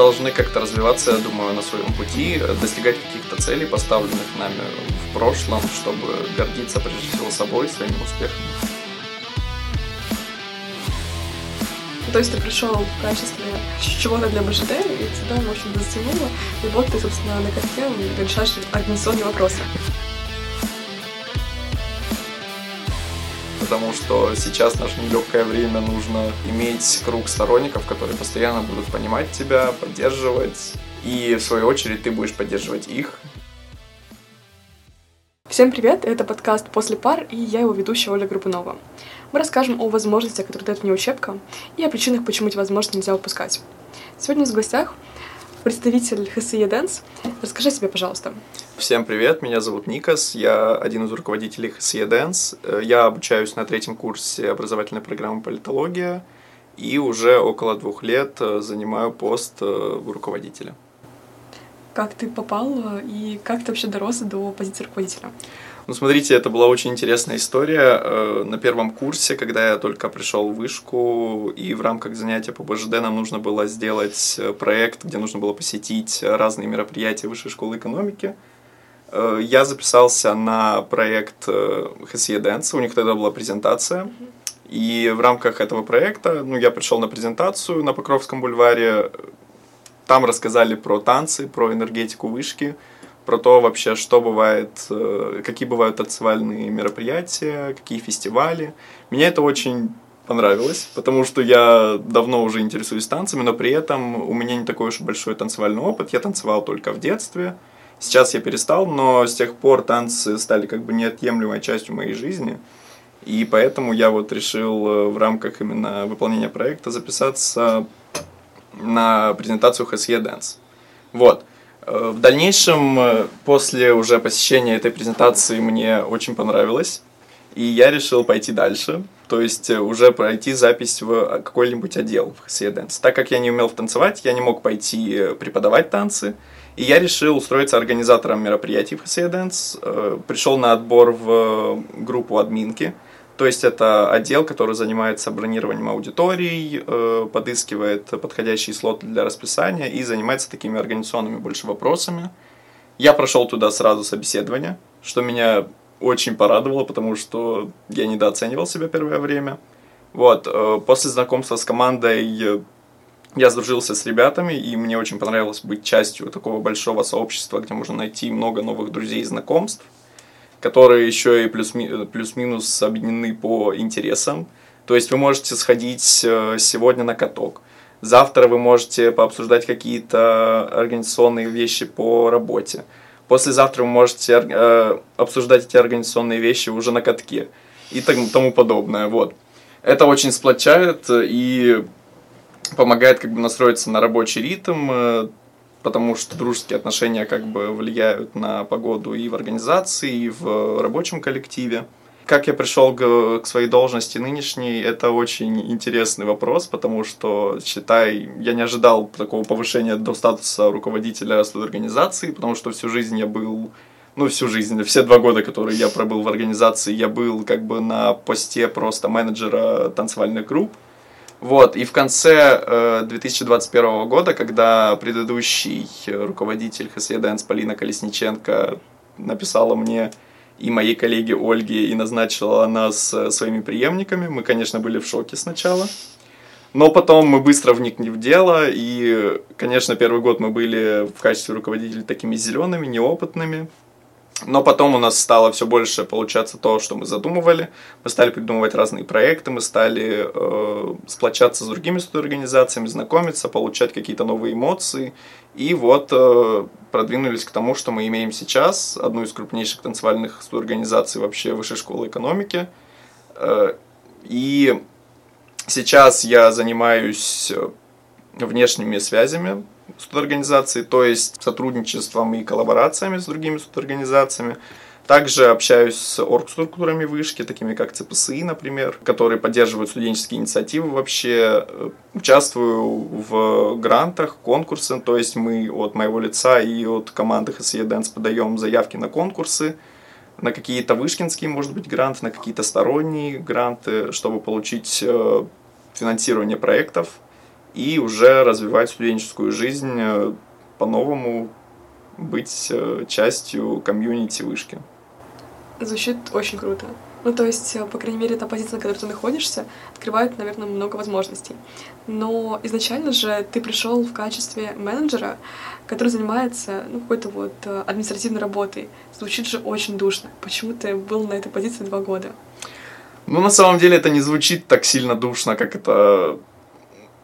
должны как-то развиваться, я думаю, на своем пути, достигать каких-то целей, поставленных нами в прошлом, чтобы гордиться прежде всего собой, своими успехами. То есть ты пришел в качестве чего-то для БЖД, и тебя, в общем, затянуло, и вот ты, собственно, на корте решаешь организационные вопросы. Потому что сейчас в наше нелегкое время нужно иметь круг сторонников, которые постоянно будут понимать тебя, поддерживать, и в свою очередь ты будешь поддерживать их. Всем привет, это подкаст «После пар» и я его ведущая Оля Групунова. Мы расскажем о возможностях, которые дает мне учебка, и о причинах, почему эти возможности нельзя упускать. Сегодня у нас в гостях представитель ХСЕ Dance. Расскажи себе, пожалуйста. Всем привет, меня зовут Никас, я один из руководителей ХСЕ Dance. Э, я обучаюсь на третьем курсе образовательной программы политология и уже около двух лет э, занимаю пост э, руководителя. Как ты попал и как ты вообще дорос до позиции руководителя? Ну, смотрите, это была очень интересная история. Э, на первом курсе, когда я только пришел в вышку, и в рамках занятия по БЖД нам нужно было сделать э, проект, где нужно было посетить разные мероприятия Высшей школы экономики. Э, я записался на проект ХСЕ Dance, у них тогда была презентация. И в рамках этого проекта, ну, я пришел на презентацию на Покровском бульваре, там рассказали про танцы, про энергетику вышки – про то вообще, что бывает, э, какие бывают танцевальные мероприятия, какие фестивали. Мне это очень понравилось, потому что я давно уже интересуюсь танцами, но при этом у меня не такой уж большой танцевальный опыт. Я танцевал только в детстве. Сейчас я перестал, но с тех пор танцы стали как бы неотъемлемой частью моей жизни. И поэтому я вот решил э, в рамках именно выполнения проекта записаться на презентацию HSE Dance. Вот. Э, в дальнейшем, э, после уже посещения этой презентации, мне очень понравилось, и я решил пойти дальше, то есть э, уже пройти запись в какой-нибудь отдел в HSE Dance. Так как я не умел танцевать, я не мог пойти преподавать танцы, и я решил устроиться организатором мероприятий в HSE Dance. Пришел на отбор в группу админки – то есть это отдел, который занимается бронированием аудиторий, э, подыскивает подходящие слоты для расписания и занимается такими организационными больше вопросами. Я прошел туда сразу собеседование, что меня очень порадовало, потому что я недооценивал себя первое время. Вот, э, после знакомства с командой я сдружился с ребятами, и мне очень понравилось быть частью такого большого сообщества, где можно найти много новых друзей и знакомств которые еще и плюс-минус плюс объединены по интересам. То есть вы можете сходить э, сегодня на каток. Завтра вы можете пообсуждать какие-то организационные вещи по работе. Послезавтра вы можете э, обсуждать эти организационные вещи уже на катке и тому подобное. Вот. Это очень сплочает и помогает как бы настроиться на рабочий ритм, э, потому что дружеские отношения как бы влияют на погоду и в организации, и в рабочем коллективе. Как я пришел к, своей должности нынешней, это очень интересный вопрос, потому что, считай, я не ожидал такого повышения до статуса руководителя организации, потому что всю жизнь я был ну, всю жизнь, все два года, которые я пробыл в организации, я был как бы на посте просто менеджера танцевальных групп. Вот, и в конце э, 2021 года, когда предыдущий руководитель ХСЕ Дэнс Полина Колесниченко написала мне и моей коллеге Ольге и назначила нас э, своими преемниками, мы, конечно, были в шоке сначала. Но потом мы быстро вникли в дело, и, конечно, первый год мы были в качестве руководителей такими зелеными, неопытными, но потом у нас стало все больше получаться то, что мы задумывали. Мы стали придумывать разные проекты, мы стали э, сплочаться с другими организациями, знакомиться, получать какие-то новые эмоции. И вот э, продвинулись к тому, что мы имеем сейчас, одну из крупнейших танцевальных организаций вообще Высшей школы экономики. Э, и сейчас я занимаюсь э, внешними связями студорганизации, то есть сотрудничеством и коллаборациями с другими студорганизациями. Также общаюсь с оргструктурами вышки, такими как ЦПСИ, например, которые поддерживают студенческие инициативы вообще. Участвую в грантах, конкурсах, то есть мы от моего лица и от команды HSE Dance подаем заявки на конкурсы, на какие-то вышкинские, может быть, гранты, на какие-то сторонние гранты, чтобы получить э, финансирование проектов и уже развивать студенческую жизнь э, по-новому, быть э, частью комьюнити вышки. Звучит очень круто. Ну, то есть, э, по крайней мере, та позиция, на которой ты находишься, открывает, наверное, много возможностей. Но изначально же ты пришел в качестве менеджера, который занимается ну, какой-то вот административной работой. Звучит же очень душно. Почему ты был на этой позиции два года? Ну, на самом деле, это не звучит так сильно душно, как это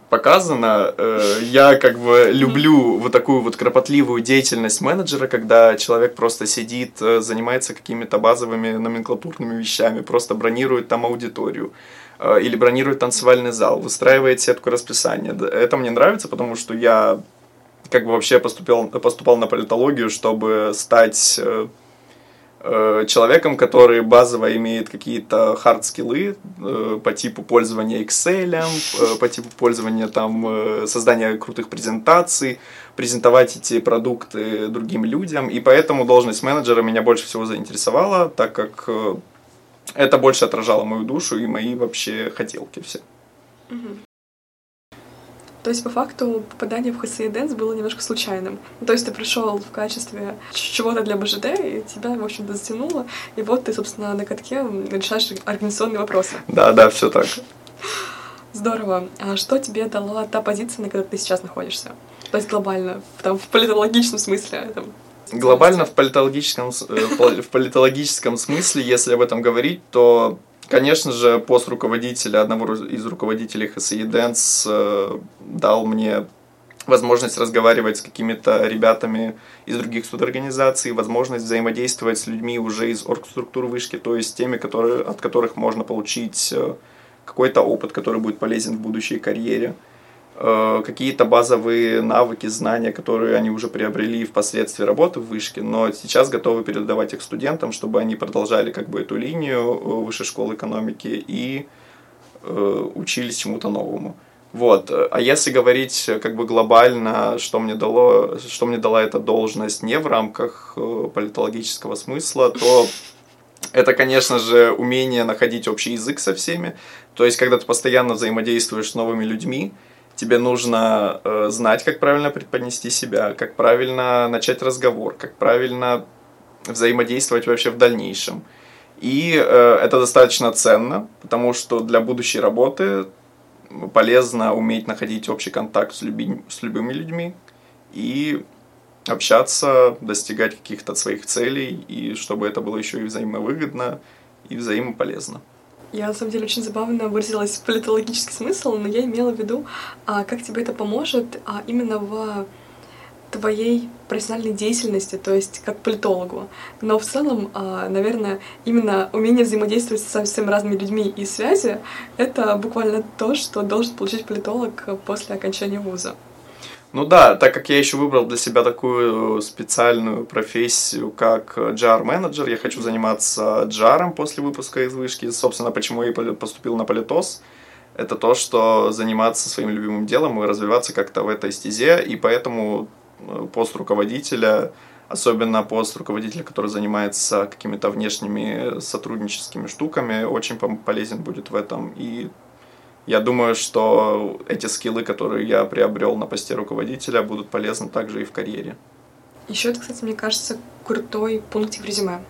показано. Э, я как бы люблю вот такую вот кропотливую деятельность менеджера, когда человек просто сидит, э, занимается какими-то базовыми номенклатурными вещами, просто бронирует там аудиторию э, или бронирует танцевальный зал, выстраивает сетку расписания. Это мне нравится, потому что я как бы вообще поступил, поступал на политологию, чтобы стать человеком, который базово имеет какие-то хард-скиллы э, по типу пользования Excel, э, по типу пользования там, создания крутых презентаций, презентовать эти продукты другим людям. И поэтому должность менеджера меня больше всего заинтересовала, так как это больше отражало мою душу и мои вообще хотелки все. Угу. То есть, по факту, попадание в ХСИ Дэнс было немножко случайным. Ну, то есть, ты пришел в качестве чего-то для БЖД, и тебя, в общем-то, затянуло, и вот ты, собственно, на катке решаешь организационные вопросы. Да, да, все так. Здорово. А что тебе дала та позиция, на которой ты сейчас находишься? То есть глобально, там, в политологичном смысле, там, Глобально в политологическом, э, в политологическом смысле, если об этом говорить, то Конечно же, пост руководителя, одного из руководителей ХСИ Dance э, дал мне возможность разговаривать с какими-то ребятами из других студорганизаций, возможность взаимодействовать с людьми уже из оргструктур вышки, то есть теми, которые, от которых можно получить э, какой-то опыт, который будет полезен в будущей карьере. Э, какие-то базовые навыки, знания, которые они уже приобрели впоследствии работы в вышке, но сейчас готовы передавать их студентам, чтобы они продолжали как бы эту линию э, высшей школы экономики и э, учились чему-то новому. Вот. А если говорить как бы глобально, что мне, дало, что мне дала эта должность не в рамках политологического смысла, то это, конечно же, умение находить общий язык со всеми. То есть, когда ты постоянно взаимодействуешь с новыми людьми, тебе нужно э, знать, как правильно преподнести себя, как правильно начать разговор, как правильно взаимодействовать вообще в дальнейшем. И э, это достаточно ценно, потому что для будущей работы полезно уметь находить общий контакт с, люби, с любыми людьми и общаться, достигать каких-то своих целей, и чтобы это было еще и взаимовыгодно и взаимополезно. Я, на самом деле, очень забавно выразилась политологический смысл, но я имела в виду, а, как тебе это поможет а, именно в твоей профессиональной деятельности, то есть как политологу. Но в целом, а, наверное, именно умение взаимодействовать со всеми разными людьми и связи — это буквально то, что должен получить политолог после окончания вуза. Ну да, так как я еще выбрал для себя такую специальную профессию, как JAR-менеджер, я хочу заниматься JAR после выпуска из вышки. Собственно, почему я поступил на политос, это то, что заниматься своим любимым делом и развиваться как-то в этой стезе, и поэтому э, пост руководителя, особенно пост руководителя, который занимается какими-то внешними сотрудническими штуками, очень полезен будет в этом. И я думаю, что эти скиллы, которые я приобрел на посте руководителя, будут полезны также и в карьере. Еще это, кстати, мне кажется, крутой пунктик в резюме.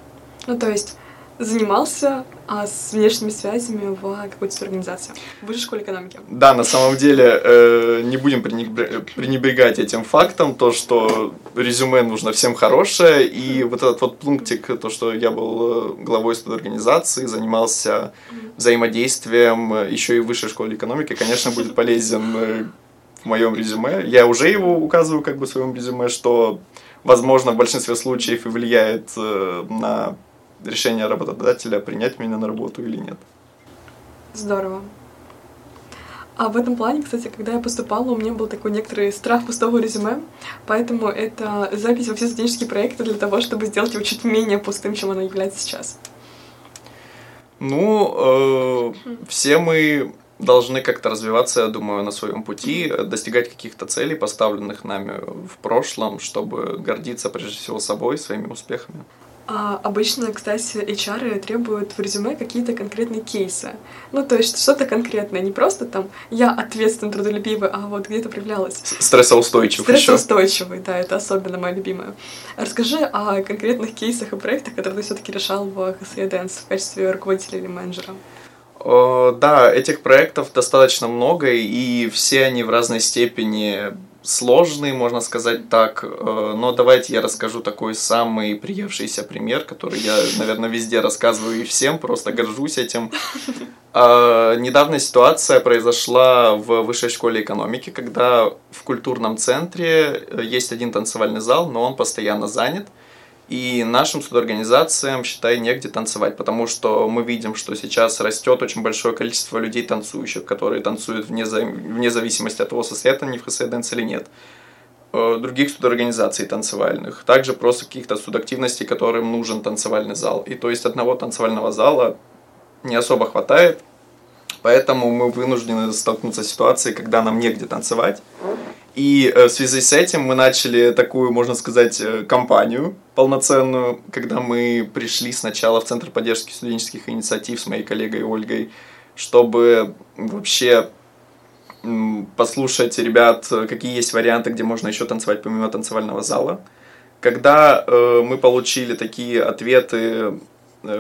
Ну, то есть занимался а, с внешними связями в какой-то организации, в высшей школе экономики. Да, на самом деле э, не будем пренебрегать этим фактом, то, что резюме нужно всем хорошее, и вот этот вот пунктик, то, что я был э, главой организации, занимался взаимодействием э, еще и в высшей школе экономики, конечно, будет полезен э, в моем резюме. Я уже его указываю как бы в своем резюме, что возможно, в большинстве случаев и влияет на решение работодателя, принять меня на работу или нет. Здорово. А в этом плане, кстати, когда я поступала, у меня был такой некоторый страх пустого резюме, поэтому это запись во все студенческие проекты для того, чтобы сделать его чуть менее пустым, чем оно является сейчас. Ну, э, все мы должны как-то развиваться, я думаю, на своем пути, достигать каких-то целей, поставленных нами в прошлом, чтобы гордиться прежде всего собой, своими успехами. А обычно, кстати, HR требуют в резюме какие-то конкретные кейсы. Ну, то есть что-то конкретное, не просто там «я ответственный, трудолюбивый», а вот где-то проявлялось. Стрессоустойчивый Стрессоустойчивый, да, это особенно моя любимая. Расскажи о конкретных кейсах и проектах, которые ты все таки решал в HSE Dance в качестве руководителя или менеджера. Да, этих проектов достаточно много, и все они в разной степени сложный, можно сказать так. Э, но давайте я расскажу такой самый приевшийся пример, который я, наверное, везде рассказываю и всем, просто горжусь этим. А, недавняя ситуация произошла в высшей школе экономики, когда в культурном центре э, есть один танцевальный зал, но он постоянно занят. И нашим судорганизациям, считай, негде танцевать, потому что мы видим, что сейчас растет очень большое количество людей танцующих, которые танцуют вне, вне зависимости от того, состоят они в ХСДНС или нет. Э, других судорганизаций танцевальных. Также просто каких-то судактивностей, которым нужен танцевальный зал. И то есть одного танцевального зала не особо хватает, поэтому мы вынуждены столкнуться с ситуацией, когда нам негде танцевать. И э, в связи с этим мы начали такую, можно сказать, э, кампанию полноценную, когда мы пришли сначала в Центр поддержки студенческих инициатив с моей коллегой Ольгой, чтобы вообще послушать ребят, какие есть варианты, где можно еще танцевать помимо танцевального зала. Когда э, мы получили такие ответы Э,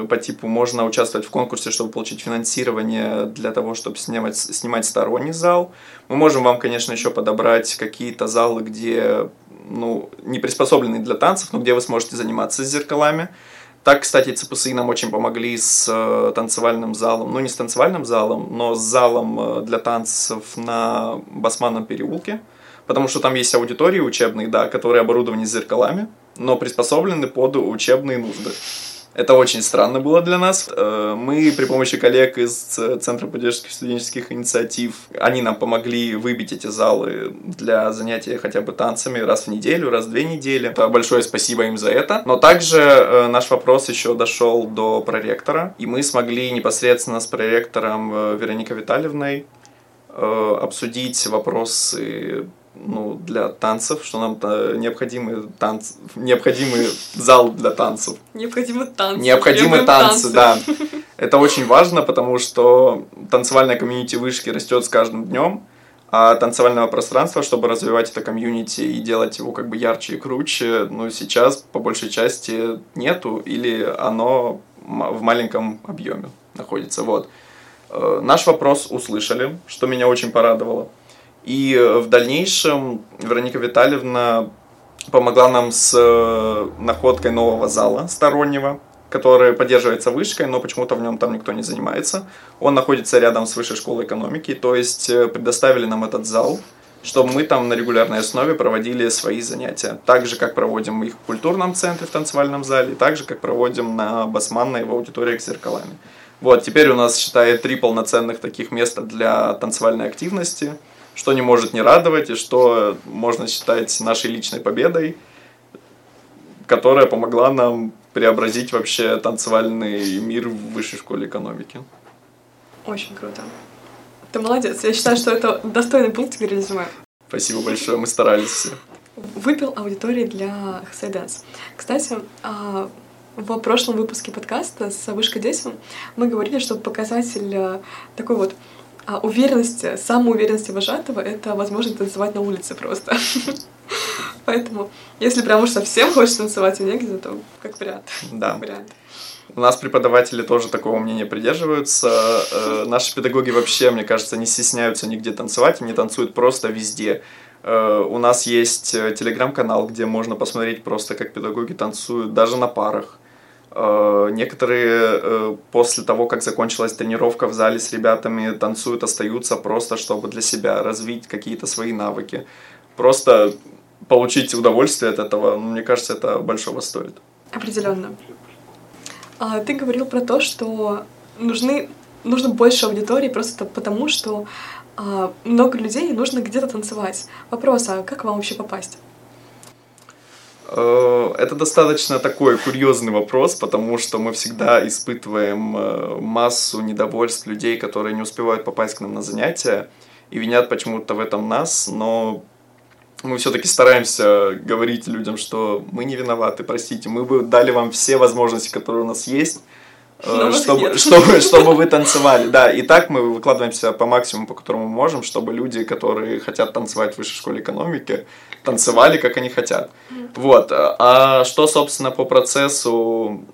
по типу можно участвовать в конкурсе, чтобы получить финансирование для того, чтобы снимать, снимать сторонний зал. Мы можем вам, конечно, еще подобрать какие-то залы, где ну, не приспособленные для танцев, но где вы сможете заниматься с зеркалами. Так, кстати, ЦПСИ нам очень помогли с э, танцевальным залом, ну не с танцевальным залом, но с залом э, для танцев на Басманном переулке, потому что там есть аудитории учебные, да, которые оборудованы зеркалами, но приспособлены под учебные нужды. Это очень странно было для нас. Э, мы при помощи коллег из Центра поддержки студенческих инициатив, они нам помогли выбить эти залы для занятия хотя бы танцами раз в неделю, раз в две недели. Большое спасибо им за это. Но также э, наш вопрос еще дошел до проректора, и мы смогли непосредственно с проректором э, Вероникой Витальевной обсудить вопросы ну, для танцев, что нам необходимый, танц, необходимый зал для танцев. Необходимы танцы. Необходимы танцы, танцы, да. Это очень важно, потому что танцевальная комьюнити вышки растет с каждым днем, а танцевального пространства, чтобы развивать это комьюнити и делать его как бы ярче и круче, ну, сейчас по большей части нету, или оно в маленьком объеме находится. Вот. Э, наш вопрос услышали, что меня очень порадовало. И э, в дальнейшем Вероника Витальевна помогла нам с э, находкой нового зала стороннего, который поддерживается вышкой, но почему-то в нем там никто не занимается. Он находится рядом с высшей школой экономики, то есть э, предоставили нам этот зал, чтобы мы там на регулярной основе проводили свои занятия. Так же, как проводим их в культурном центре, в танцевальном зале, так же, как проводим на Басманной в аудиториях с зеркалами. Вот, теперь у нас, считает, три полноценных таких места для танцевальной активности – что не может не радовать и что можно считать нашей личной победой, которая помогла нам преобразить вообще танцевальный мир в высшей школе экономики. Очень круто. Ты молодец. Я считаю, что это достойный пункт в резюме. Спасибо большое, мы старались все. Выпил аудитории для Хсай. Кстати, а, в прошлом выпуске подкаста с Вышкой Детям мы говорили, что показатель э, такой вот а уверенность, самоуверенность вожатого — это возможность танцевать на улице просто. Поэтому, если прям уж совсем хочешь танцевать и негде, то как вариант. Да. вариант. У нас преподаватели тоже такого мнения придерживаются. Э, наши педагоги вообще, мне кажется, не стесняются нигде танцевать, они танцуют просто везде. Э, у нас есть э, телеграм-канал, где можно посмотреть просто, как педагоги танцуют, даже на парах. Э, некоторые э, после того, как закончилась тренировка в зале с ребятами, танцуют, остаются просто, чтобы для себя развить какие-то свои навыки. Просто получить удовольствие от этого, ну, мне кажется, это большого стоит. Определенно. А, ты говорил про то, что нужны, нужно больше аудитории просто потому, что а, много людей нужно где-то танцевать. Вопрос, а как вам вообще попасть? Э, это достаточно такой курьезный вопрос, потому что мы всегда испытываем э, массу недовольств людей, которые не успевают попасть к нам на занятия и винят почему-то в этом нас, но мы все-таки стараемся говорить людям, что мы не виноваты, простите, мы бы дали вам все возможности, которые у нас есть, чтобы, чтобы, чтобы вы танцевали. Да, и так мы выкладываемся по максимуму, по которому можем, чтобы люди, которые хотят танцевать в высшей школе экономики, танцевали, как они хотят. Вот. А что, собственно, по процессу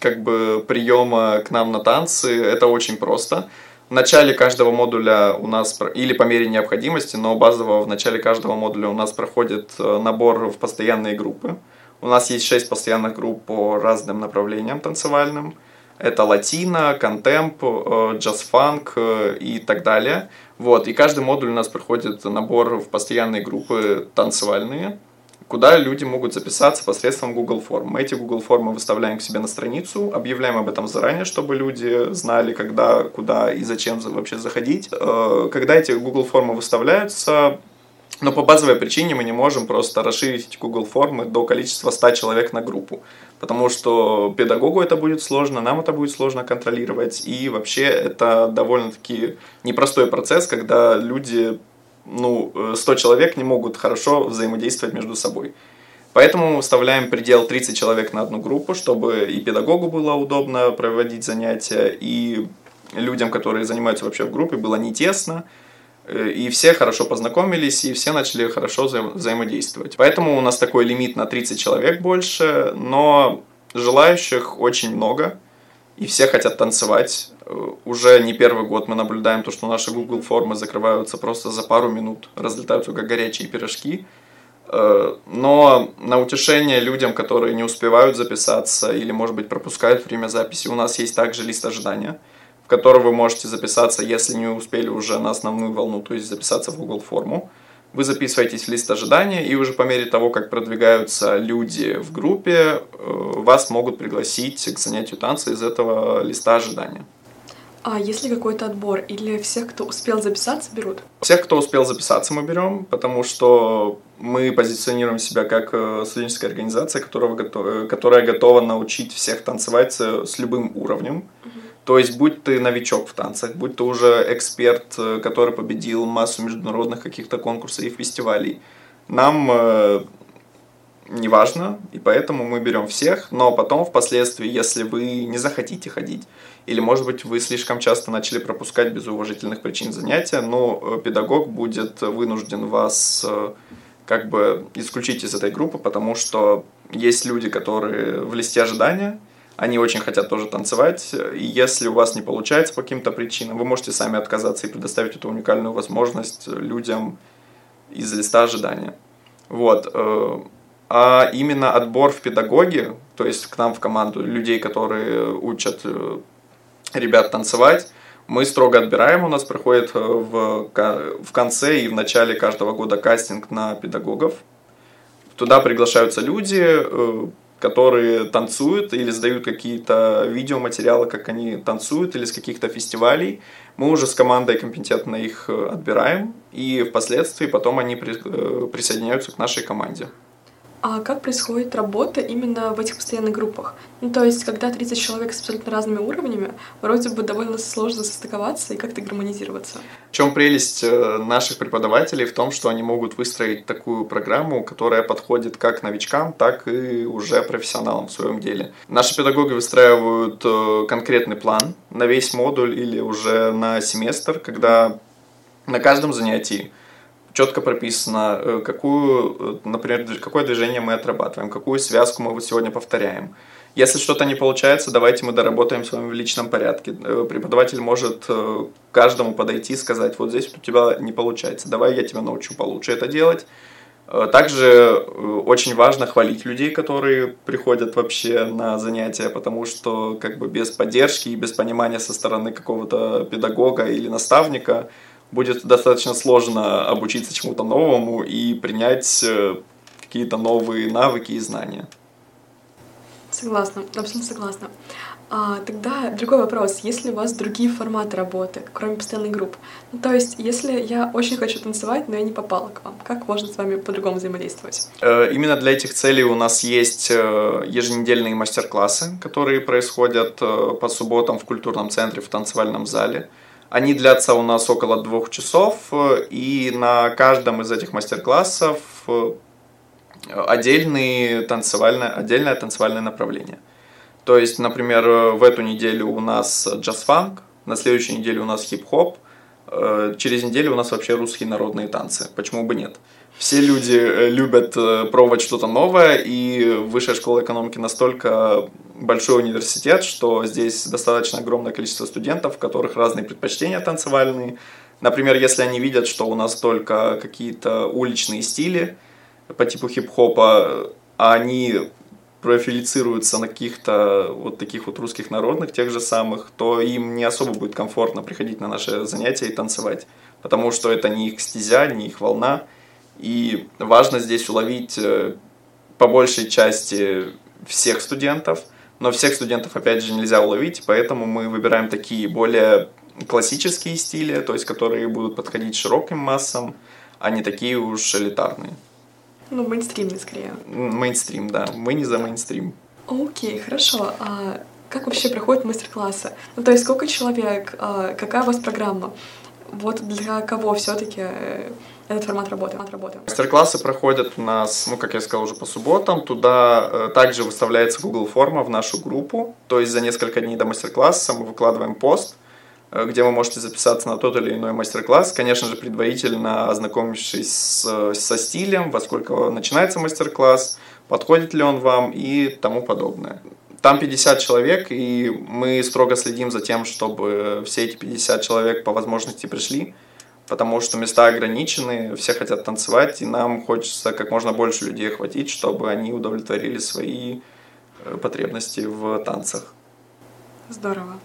как бы приема к нам на танцы, это очень просто. В начале каждого модуля у нас, или по мере необходимости, но базово в начале каждого модуля у нас проходит э, набор в постоянные группы. У нас есть шесть постоянных групп по разным направлениям танцевальным. Это латино, контемп, э, джаз-фанк э, и так далее. Вот, и каждый модуль у нас проходит набор в постоянные группы танцевальные куда люди могут записаться посредством Google форм. Мы эти Google формы выставляем к себе на страницу, объявляем об этом заранее, чтобы люди знали, когда, куда и зачем вообще заходить. Э, когда эти Google формы выставляются, но по базовой причине мы не можем просто расширить Google формы до количества 100 человек на группу. Потому что педагогу это будет сложно, нам это будет сложно контролировать. И вообще это довольно-таки непростой процесс, когда люди ну, 100 э, человек не могут хорошо взаимодействовать между собой. Поэтому мы вставляем предел 30 человек на одну группу, чтобы и педагогу было удобно проводить занятия, и людям, которые занимаются вообще в группе, было не тесно, и все хорошо познакомились, и все начали хорошо вза взаимодействовать. Поэтому у нас такой лимит на 30 человек больше, но желающих очень много, и все хотят танцевать. Э, уже не первый год мы наблюдаем то, что наши Google формы закрываются просто за пару минут, разлетаются как горячие пирожки. Э, но на утешение людям, которые не успевают записаться или, может быть, пропускают время записи, у нас есть также лист ожидания, в который вы можете записаться, если не успели уже на основную волну, то есть записаться в Google форму. Вы записываетесь в лист ожидания, и уже по мере того, как продвигаются люди в группе, э, вас могут пригласить к занятию танца из этого листа ожидания. А есть ли какой-то отбор или всех, кто успел записаться, берут? Всех, кто успел записаться, мы берем, потому что мы позиционируем себя как э, студенческая организация, которая, готова, которая готова научить всех танцевать с любым уровнем. Угу. То есть, будь ты новичок в танцах, будь ты уже эксперт, э, который победил массу международных каких-то конкурсов и фестивалей, нам э, не важно, и поэтому мы берем всех, но потом впоследствии, если вы не захотите ходить, или, может быть, вы слишком часто начали пропускать без уважительных причин занятия, но э, педагог будет вынужден вас э, как бы исключить из этой группы, потому что есть люди, которые в листе ожидания, они очень хотят тоже танцевать, и если у вас не получается по каким-то причинам, вы можете сами отказаться и предоставить эту уникальную возможность людям из листа ожидания. Вот. Э, а именно отбор в педагоги, то есть к нам в команду людей, которые учат э, ребят танцевать, мы строго отбираем, у нас проходит э, в, в конце и в начале каждого года кастинг на педагогов. Туда приглашаются люди, которые танцуют или сдают какие-то видеоматериалы, как они танцуют, или с каких-то фестивалей. Мы уже с командой компетентно их э, отбираем, и впоследствии потом они э, присоединяются к нашей команде. А как происходит работа именно в этих постоянных группах? Ну, то есть, когда 30 человек с абсолютно разными уровнями, вроде бы довольно сложно состыковаться и как-то гармонизироваться. В чем прелесть э, наших преподавателей в том, что они могут выстроить такую программу, которая подходит как новичкам, так и уже профессионалам в своем деле. Наши педагоги выстраивают э, конкретный план на весь модуль или уже на семестр, когда на каждом занятии четко прописано, э, какую, э, например, какое движение мы отрабатываем, какую связку мы вот сегодня повторяем. Если что-то не получается, давайте мы доработаем с вами в личном порядке. Э, преподаватель может каждому подойти и сказать, вот здесь у тебя не получается, давай я тебя научу получше это делать. Также очень важно хвалить людей, которые приходят вообще на занятия, потому что как бы без поддержки и без понимания со стороны какого-то педагога или наставника будет достаточно сложно обучиться чему-то новому и принять э, какие-то новые навыки и знания. Согласна, абсолютно согласна. А, тогда другой вопрос. Есть ли у вас другие форматы работы, кроме постоянных групп? Ну, то есть, если я очень хочу танцевать, но я не попала к вам, как можно с вами по-другому взаимодействовать? Э, именно для этих целей у нас есть э, еженедельные мастер-классы, которые происходят по субботам в культурном центре в танцевальном зале. Они длятся у нас около двух часов, и на каждом из этих мастер-классов отдельные танцевальное, отдельное танцевальное направление. То есть, например, в эту неделю у нас джаз-фанк, на следующей неделе у нас хип-хоп, э, через неделю у нас вообще русские народные танцы. Почему бы нет? Все люди э, любят э, пробовать что-то новое, и Высшая школа экономики настолько большой университет, что здесь достаточно огромное количество студентов, у которых разные предпочтения танцевальные. Например, если они видят, что у нас только какие-то уличные стили по типу хип-хопа, а они профилицируются на каких-то вот таких вот русских народных, тех же самых, то им не особо будет комфортно приходить на наши занятия и танцевать, потому что это не их стезя, не их волна, и важно здесь уловить э, по большей части всех студентов, но всех студентов, опять же, нельзя уловить, поэтому мы выбираем такие более классические стили, то есть которые будут подходить широким массам, а не такие уж элитарные. Ну, мейнстримный скорее. Мейнстрим, да. Мы не за мейнстрим. Окей, хорошо. А как вообще проходят мастер-классы? Ну, то есть сколько человек, а, какая у вас программа? Вот для кого все-таки э, этот формат работы? работы? Мастер-классы проходят у нас, ну, как я сказал, уже по субботам. Туда э, также выставляется Google форма в нашу группу. То есть за несколько дней до мастер-класса мы выкладываем пост, Э, где вы можете записаться на тот или иной мастер-класс. Конечно же, предварительно ознакомившись с, со стилем, во сколько начинается мастер-класс, подходит ли он вам и тому подобное. Там 50 человек, и мы строго следим за тем, чтобы все эти 50 человек по возможности пришли, потому что места ограничены, все хотят танцевать, и нам хочется как можно больше людей охватить, чтобы они удовлетворили свои э, потребности в танцах. Здорово.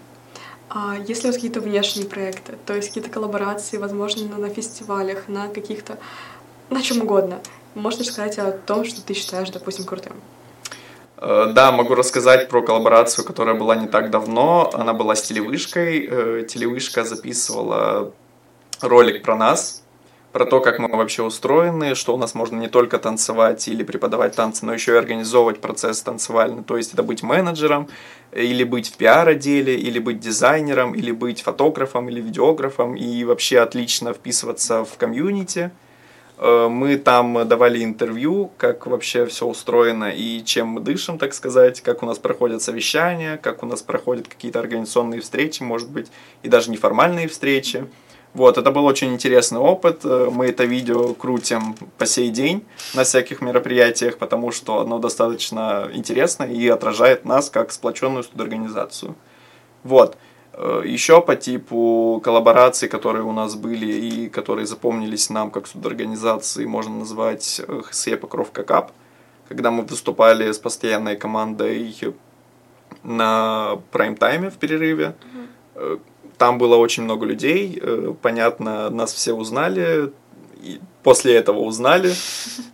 А если у вас какие-то внешние проекты, то есть какие-то коллаборации, возможно, на фестивалях, на каких-то, на чем угодно, можешь сказать о том, что ты считаешь, допустим, крутым? Э, да, могу рассказать про коллаборацию, которая была не так давно. Она была с телевышкой. Э, телевышка записывала ролик про нас, про то, как мы вообще устроены, что у нас можно не только танцевать или преподавать танцы, но еще и организовывать процесс танцевальный. То есть это быть менеджером, или быть в пиар-отделе, или быть дизайнером, или быть фотографом, или видеографом, и вообще отлично вписываться в комьюнити. Э, мы там давали интервью, как вообще все устроено и чем мы дышим, так сказать, как у нас проходят совещания, как у нас проходят какие-то организационные встречи, может быть, и даже неформальные встречи. Вот, это был очень интересный опыт. Э, мы это видео крутим по сей день на всяких мероприятиях, потому что оно достаточно интересно и отражает нас как сплоченную студорганизацию. Вот. Э, Еще по типу коллабораций, которые у нас были и которые запомнились нам как студорганизации, можно назвать э, ХСЕ Покровка Кап, когда мы выступали с постоянной командой на прайм-тайме в перерыве. Mm-hmm там было очень много людей, э, понятно, нас все узнали, и после этого узнали.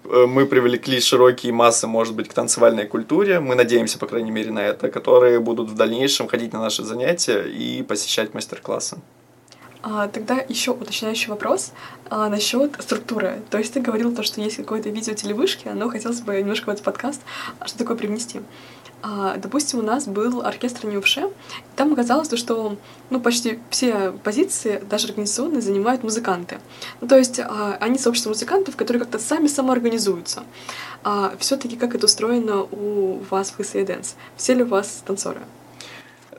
Э, мы привлекли широкие массы, может быть, к танцевальной культуре. Мы надеемся, по крайней мере, на это, которые будут в дальнейшем ходить на наши занятия и посещать мастер-классы. А, тогда еще уточняющий вопрос а, насчет структуры. То есть ты говорил то, что есть какое-то видео телевышки, но хотелось бы немножко в этот подкаст а что такое привнести. А, допустим, у нас был оркестр Нювше, там оказалось, что ну, почти все позиции, даже организационные, занимают музыканты. Ну, то есть а, они сообщество музыкантов, которые как-то сами самоорганизуются. А все-таки как это устроено у вас в ХСЕ Дэнс? Все ли у вас танцоры?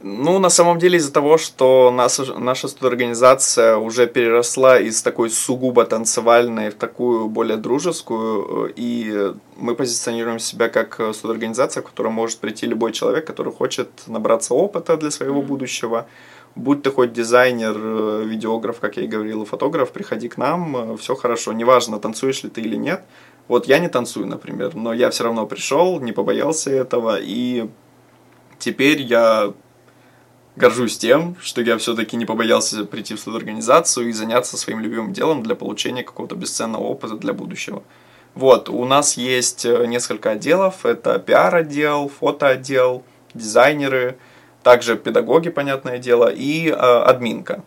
Ну, на самом деле, из-за того, что наша, наша студорганизация уже переросла из такой сугубо танцевальной в такую более дружескую, э, и мы позиционируем себя как студорганизация, в которую может прийти любой человек, который хочет набраться опыта для своего будущего. Будь ты хоть дизайнер, э, видеограф, как я и говорил, фотограф, приходи к нам, э, все хорошо. Неважно, танцуешь ли ты или нет. Вот я не танцую, например, но я все равно пришел, не побоялся этого, и теперь я горжусь тем, что я все-таки не побоялся прийти в студорганизацию и заняться своим любимым делом для получения какого-то бесценного опыта для будущего. Вот, у нас есть э, несколько отделов. Это пиар-отдел, фотоотдел, дизайнеры, также педагоги, понятное дело, и э, админка.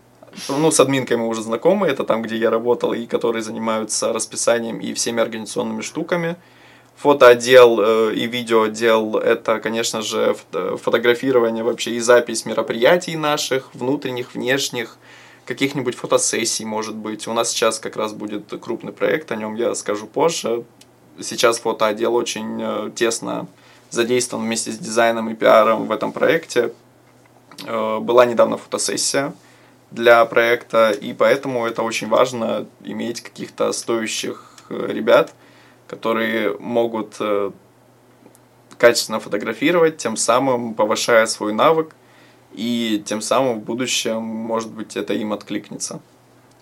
Ну, с админкой мы уже знакомы, это там, где я работал, и которые занимаются расписанием и всеми организационными штуками фотоотдел э, и видеоотдел – это, конечно же, фотографирование вообще и запись мероприятий наших, внутренних, внешних, каких-нибудь фотосессий, может быть. У нас сейчас как раз будет крупный проект, о нем я скажу позже. Сейчас фотоотдел очень э, тесно задействован вместе с дизайном и пиаром в этом проекте. Э, была недавно фотосессия для проекта, и поэтому это очень важно иметь каких-то стоящих э, ребят, которые могут качественно фотографировать, тем самым повышая свой навык, и тем самым в будущем, может быть, это им откликнется.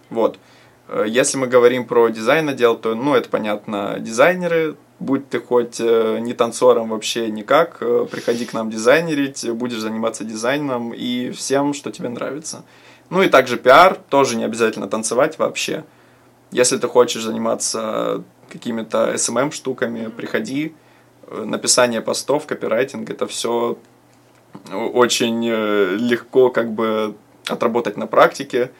Вот. Э, если мы говорим про дизайн отдел, то, ну, это понятно, дизайнеры, будь ты хоть э, не танцором вообще никак, э, приходи к нам дизайнерить, будешь заниматься дизайном и всем, что тебе нравится. Ну и также пиар, тоже не обязательно танцевать вообще. Если ты хочешь заниматься какими-то SMM штуками, приходи. Написание постов, копирайтинг, это все очень э, легко как бы отработать на практике.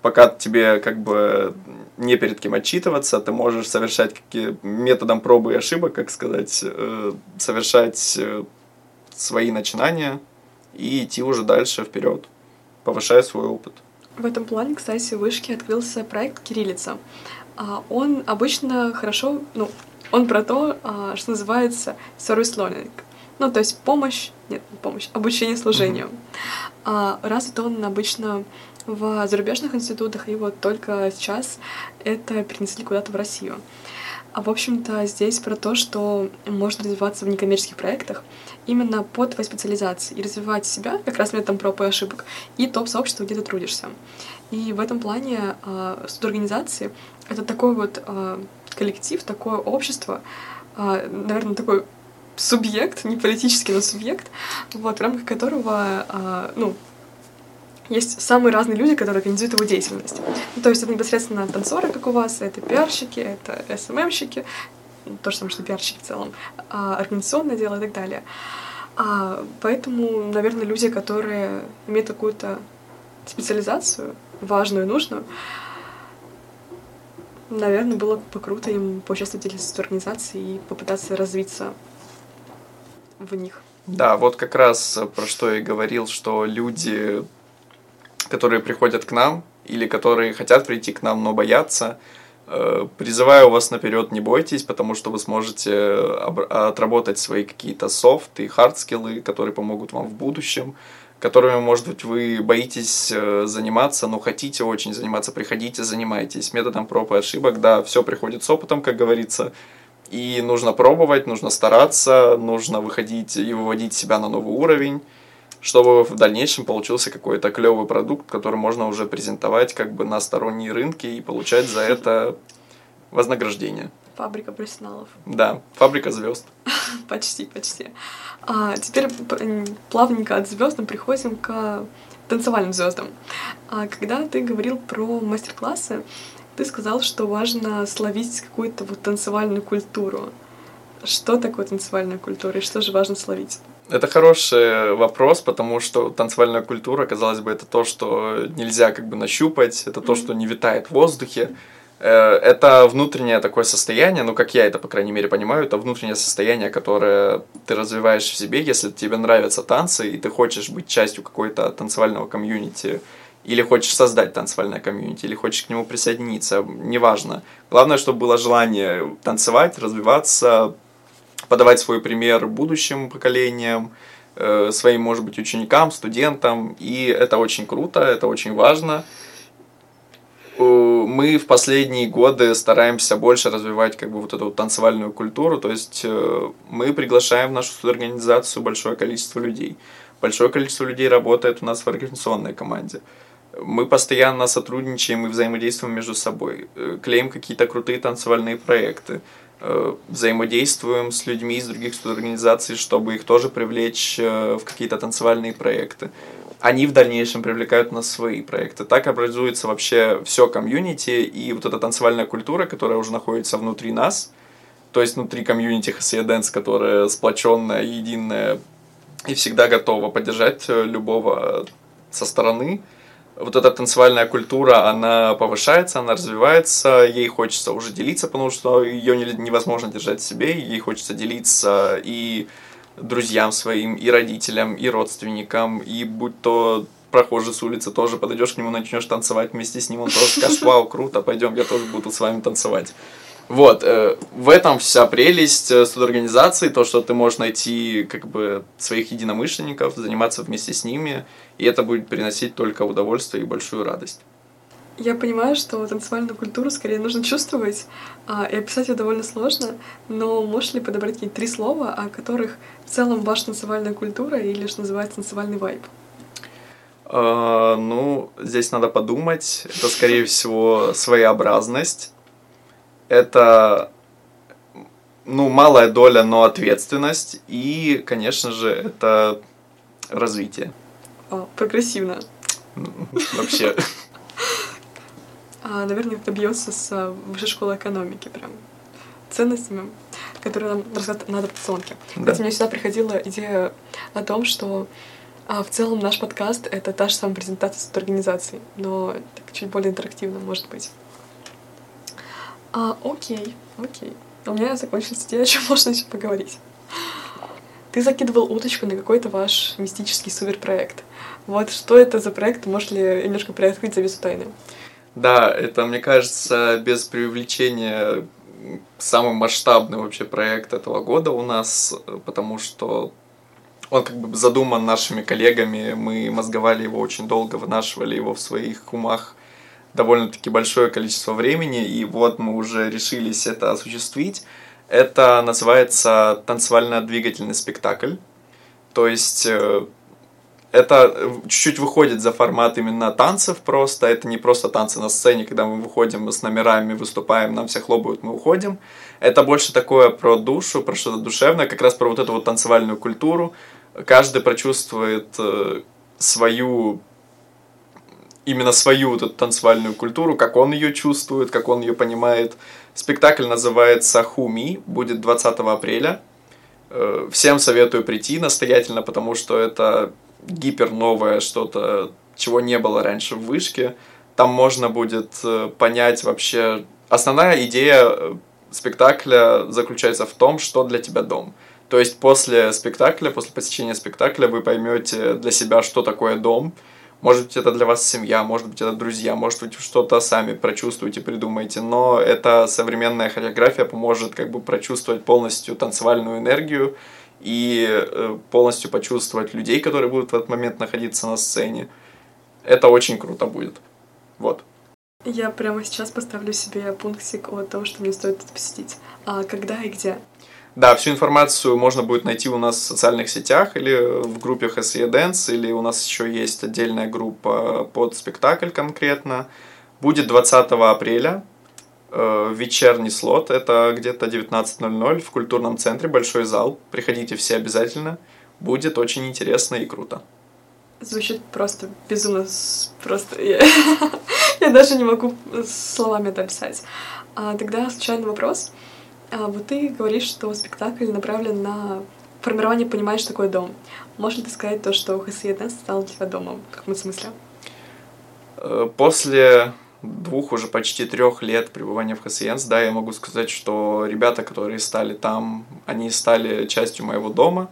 Пока тебе как бы не перед кем отчитываться, ты можешь совершать какие методом пробы и ошибок, как сказать, э, совершать э, свои начинания и идти уже дальше вперед, повышая свой опыт. В этом плане, кстати, в Вышке открылся проект «Кириллица». А, он обычно хорошо, ну, он про то, а, что называется service learning. Ну, то есть помощь, нет, помощь, обучение служению. Mm-hmm. А, развит он обычно в зарубежных институтах, и вот только сейчас это перенесли куда-то в Россию. А в общем-то здесь про то, что можно развиваться в некоммерческих проектах именно по твоей специализации и развивать себя, как раз методом проб и ошибок, и топ-сообщества, где ты трудишься. И в этом плане э, студорганизации — это такой вот э, коллектив, такое общество, э, наверное, такой субъект, не политический, но субъект, вот, в рамках которого, а, ну, есть самые разные люди, которые организуют его деятельность. Ну, то есть это непосредственно танцоры, как у вас, это пиарщики, это СММщики, то же самое, что пиарщики в целом, а, организационное дело и так далее. А, поэтому, наверное, люди, которые имеют какую-то специализацию, важную и нужную, наверное, было бы круто им поучаствовать в деятельности организации и попытаться развиться в них. Да, вот как раз про что я и говорил, что люди, которые приходят к нам или которые хотят прийти к нам, но боятся, э, призываю вас наперед, не бойтесь, потому что вы сможете отработать свои какие-то софт и хард скиллы, которые помогут вам в будущем, которыми, может быть, вы боитесь э, заниматься, но хотите очень заниматься, приходите, занимайтесь. Методом проб и ошибок, да, все приходит с опытом, как говорится, и нужно пробовать, нужно стараться, нужно выходить и выводить себя на новый уровень, чтобы в дальнейшем получился какой-то клевый продукт, который можно уже презентовать как бы на сторонние рынки и получать за это вознаграждение. Фабрика профессионалов. Да, фабрика звезд. почти, почти. А теперь плавненько от звезд мы приходим к танцевальным звездам. А когда ты говорил про мастер-классы, ты сказал, что важно словить какую-то вот танцевальную культуру. Что такое танцевальная культура и что же важно словить? Это хороший вопрос, потому что танцевальная культура, казалось бы, это то, что нельзя как бы нащупать, это то, что не витает в воздухе. Э, это внутреннее такое состояние, ну, как я это, по крайней мере, понимаю, это внутреннее состояние, которое ты развиваешь в себе, если тебе нравятся танцы, и ты хочешь быть частью какой-то танцевального комьюнити, или хочешь создать танцевальное комьюнити, или хочешь к нему присоединиться, неважно. Главное, чтобы было желание танцевать, развиваться, подавать свой пример будущим поколениям, э, своим, может быть, ученикам, студентам, и это очень круто, это очень важно. Мы в последние годы стараемся больше развивать как бы вот эту танцевальную культуру, то есть э, мы приглашаем в нашу организацию большое количество людей. Большое количество людей работает у нас в организационной команде. Мы постоянно сотрудничаем и взаимодействуем между собой, э, клеим какие-то крутые танцевальные проекты, э, взаимодействуем с людьми из других организаций, чтобы их тоже привлечь э, в какие-то танцевальные проекты. Они в дальнейшем привлекают нас свои проекты. Так образуется вообще все комьюнити и вот эта танцевальная культура, которая уже находится внутри нас, то есть внутри комьюнити HSE Dance, которая сплоченная, единая и всегда готова поддержать любого со стороны вот эта танцевальная культура, она повышается, она развивается, ей хочется уже делиться, потому что ее невозможно держать в себе, ей хочется делиться и друзьям своим, и родителям, и родственникам, и будь то прохожий с улицы тоже подойдешь к нему, начнешь танцевать вместе с ним, он тоже скажет, вау, круто, пойдем, я тоже буду с вами танцевать. Вот, э, в этом вся прелесть э, студорганизации, то, что ты можешь найти как бы своих единомышленников, заниматься вместе с ними, и это будет приносить только удовольствие и большую радость. Я понимаю, что танцевальную культуру скорее нужно чувствовать, а, и описать ее довольно сложно, но можешь ли подобрать какие-то три слова, о которых в целом ваша танцевальная культура или что называется танцевальный вайб? Uh, ну, здесь надо подумать. Это, скорее всего, своеобразность. Это, ну, малая доля, но ответственность. И, конечно же, это развитие. О, прогрессивно. Вообще. А, наверное, это бьется с а, высшей школы экономики прям ценностями, которые нам рассказать на адаптационке. Да. Кстати, мне сюда приходила идея о том, что а, в целом наш подкаст — это та же самая презентация от организации, но так, чуть более интерактивно, может быть. А, окей, окей. У меня закончилась идея, о чем можно еще поговорить. Ты закидывал уточку на какой-то ваш мистический суперпроект. Вот что это за проект? Можешь ли немножко приоткрыть завесу тайны? Да, это, мне кажется, без привлечения самый масштабный вообще проект этого года у нас, потому что он как бы задуман нашими коллегами, мы мозговали его очень долго, вынашивали его в своих умах довольно-таки большое количество времени, и вот мы уже решились это осуществить. Это называется танцевально-двигательный спектакль. То есть э, это чуть-чуть выходит за формат именно танцев просто. Это не просто танцы на сцене, когда мы выходим с номерами, выступаем, нам все хлопают, мы уходим. Это больше такое про душу, про что-то душевное, как раз про вот эту вот танцевальную культуру. Каждый прочувствует э, свою именно свою вот эту танцевальную культуру, как он ее чувствует, как он ее понимает. Спектакль называется «Хуми», будет 20 апреля. Э, всем советую прийти настоятельно, потому что это гипер новое что-то, чего не было раньше в вышке. Там можно будет э, понять вообще... Основная идея э, спектакля заключается в том, что для тебя дом. То есть после спектакля, после посещения спектакля вы поймете для себя, что такое дом. Может быть, это для вас семья, может быть, это друзья, может быть, что-то сами прочувствуете, придумаете. Но эта современная хореография поможет как бы прочувствовать полностью танцевальную энергию, и э, полностью почувствовать людей, которые будут в этот момент находиться на сцене. Это очень круто будет. Вот. Я прямо сейчас поставлю себе пунктик о том, что мне стоит это посетить. А когда и где? Да, всю информацию можно будет найти у нас в социальных сетях или в группе SE Dance, или у нас еще есть отдельная группа под спектакль конкретно. Будет 20 апреля, вечерний слот. Это где-то 19.00 в культурном центре, большой зал. Приходите все обязательно. Будет очень интересно и круто. Звучит просто безумно, просто я, я даже не могу словами это описать. А, тогда случайный вопрос. А, вот ты говоришь, что спектакль направлен на формирование понимания, что такое дом. Можешь ли ты сказать то, что ХСЕ стал для тебя домом? В каком смысле? Э, после двух, уже почти трех лет пребывания в Хасиенс, да, я могу сказать, что ребята, которые стали там, они стали частью моего дома.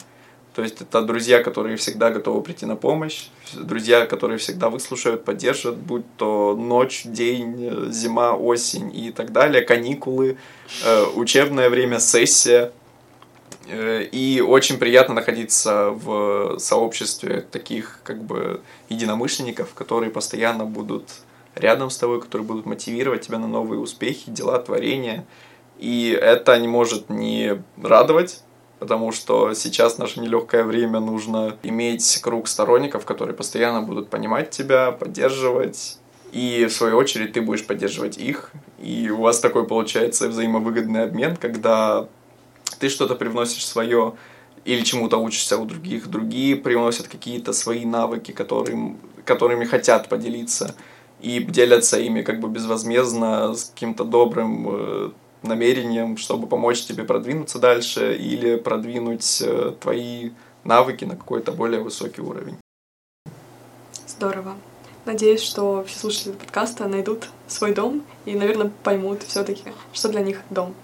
То есть это друзья, которые всегда готовы прийти на помощь, друзья, которые всегда выслушают, поддержат, будь то ночь, день, зима, осень и так далее, каникулы, э, учебное время, сессия. Э, и очень приятно находиться в сообществе таких как бы единомышленников, которые постоянно будут рядом с тобой, которые будут мотивировать тебя на новые успехи, дела, творения. И это не может не радовать, потому что сейчас наше нелегкое время нужно иметь круг сторонников, которые постоянно будут понимать тебя, поддерживать, и в свою очередь ты будешь поддерживать их, и у вас такой получается взаимовыгодный обмен, когда ты что-то привносишь свое или чему-то учишься у других, другие привносят какие-то свои навыки, которым, которыми хотят поделиться и делятся ими как бы безвозмездно с каким-то добрым э, намерением, чтобы помочь тебе продвинуться дальше или продвинуть э, твои навыки на какой-то более высокий уровень. Здорово. Надеюсь, что все слушатели подкаста найдут свой дом и, наверное, поймут все-таки, что для них дом.